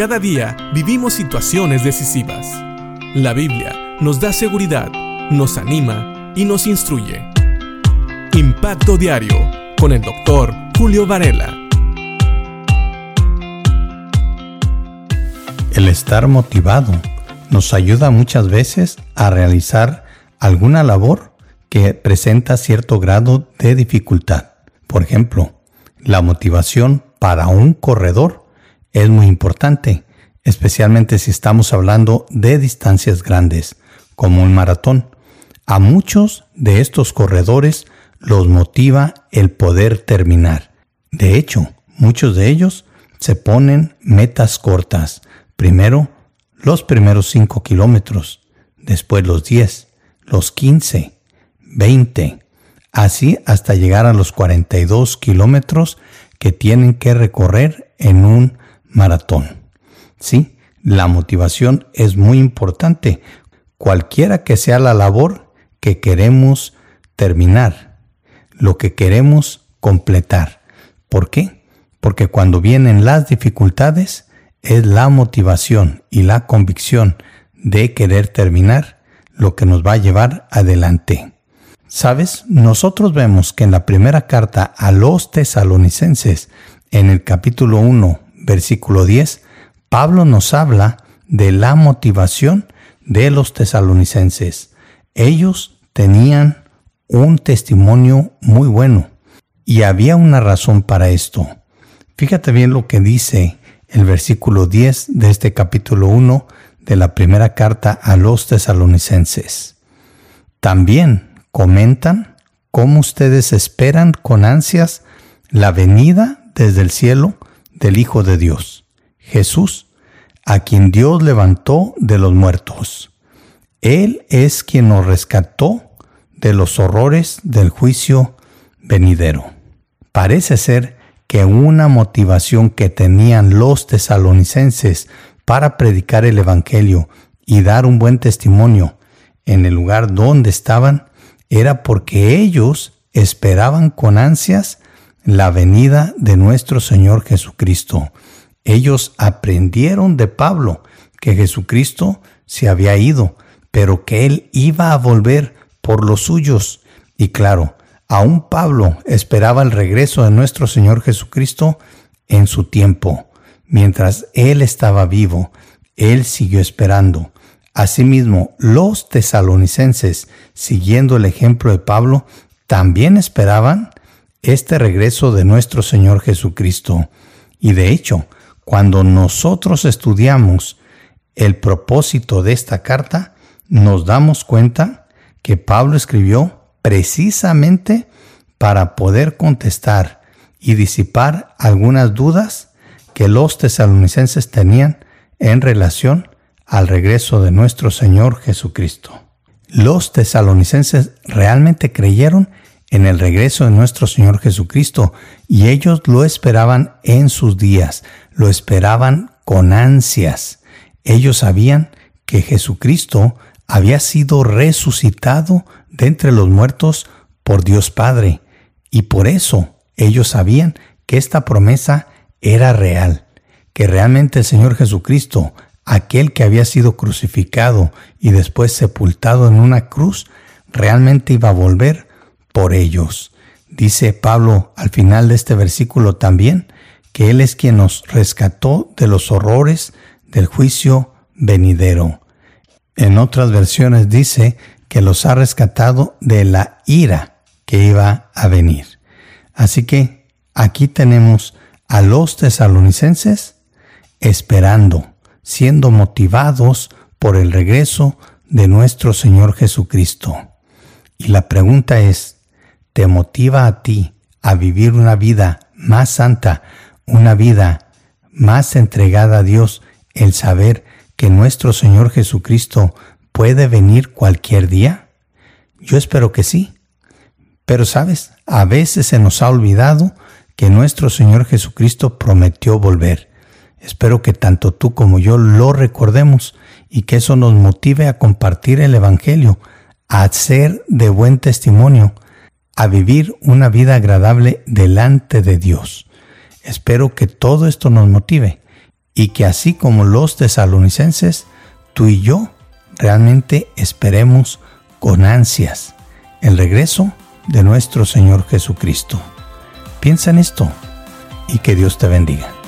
Cada día vivimos situaciones decisivas. La Biblia nos da seguridad, nos anima y nos instruye. Impacto Diario con el doctor Julio Varela. El estar motivado nos ayuda muchas veces a realizar alguna labor que presenta cierto grado de dificultad. Por ejemplo, la motivación para un corredor es muy importante, especialmente si estamos hablando de distancias grandes, como un maratón. A muchos de estos corredores los motiva el poder terminar. De hecho, muchos de ellos se ponen metas cortas. Primero, los primeros 5 kilómetros, después los 10, los 15, 20, así hasta llegar a los 42 kilómetros que tienen que recorrer en un maratón. Sí, la motivación es muy importante, cualquiera que sea la labor que queremos terminar, lo que queremos completar. ¿Por qué? Porque cuando vienen las dificultades, es la motivación y la convicción de querer terminar lo que nos va a llevar adelante. Sabes, nosotros vemos que en la primera carta a los tesalonicenses, en el capítulo 1, versículo 10, Pablo nos habla de la motivación de los tesalonicenses. Ellos tenían un testimonio muy bueno y había una razón para esto. Fíjate bien lo que dice el versículo 10 de este capítulo 1 de la primera carta a los tesalonicenses. También comentan cómo ustedes esperan con ansias la venida desde el cielo del Hijo de Dios, Jesús, a quien Dios levantó de los muertos. Él es quien nos rescató de los horrores del juicio venidero. Parece ser que una motivación que tenían los tesalonicenses para predicar el Evangelio y dar un buen testimonio en el lugar donde estaban era porque ellos esperaban con ansias la venida de nuestro Señor Jesucristo. Ellos aprendieron de Pablo que Jesucristo se había ido, pero que Él iba a volver por los suyos. Y claro, aún Pablo esperaba el regreso de nuestro Señor Jesucristo en su tiempo. Mientras Él estaba vivo, Él siguió esperando. Asimismo, los tesalonicenses, siguiendo el ejemplo de Pablo, también esperaban este regreso de nuestro Señor Jesucristo. Y de hecho, cuando nosotros estudiamos el propósito de esta carta, nos damos cuenta que Pablo escribió precisamente para poder contestar y disipar algunas dudas que los tesalonicenses tenían en relación al regreso de nuestro Señor Jesucristo. Los tesalonicenses realmente creyeron en el regreso de nuestro Señor Jesucristo y ellos lo esperaban en sus días, lo esperaban con ansias. Ellos sabían que Jesucristo había sido resucitado de entre los muertos por Dios Padre y por eso ellos sabían que esta promesa era real, que realmente el Señor Jesucristo aquel que había sido crucificado y después sepultado en una cruz, realmente iba a volver por ellos. Dice Pablo al final de este versículo también que Él es quien nos rescató de los horrores del juicio venidero. En otras versiones dice que los ha rescatado de la ira que iba a venir. Así que aquí tenemos a los tesalonicenses esperando siendo motivados por el regreso de nuestro Señor Jesucristo. Y la pregunta es, ¿te motiva a ti a vivir una vida más santa, una vida más entregada a Dios, el saber que nuestro Señor Jesucristo puede venir cualquier día? Yo espero que sí. Pero sabes, a veces se nos ha olvidado que nuestro Señor Jesucristo prometió volver. Espero que tanto tú como yo lo recordemos y que eso nos motive a compartir el Evangelio, a ser de buen testimonio, a vivir una vida agradable delante de Dios. Espero que todo esto nos motive y que así como los tesalonicenses, tú y yo realmente esperemos con ansias el regreso de nuestro Señor Jesucristo. Piensa en esto y que Dios te bendiga.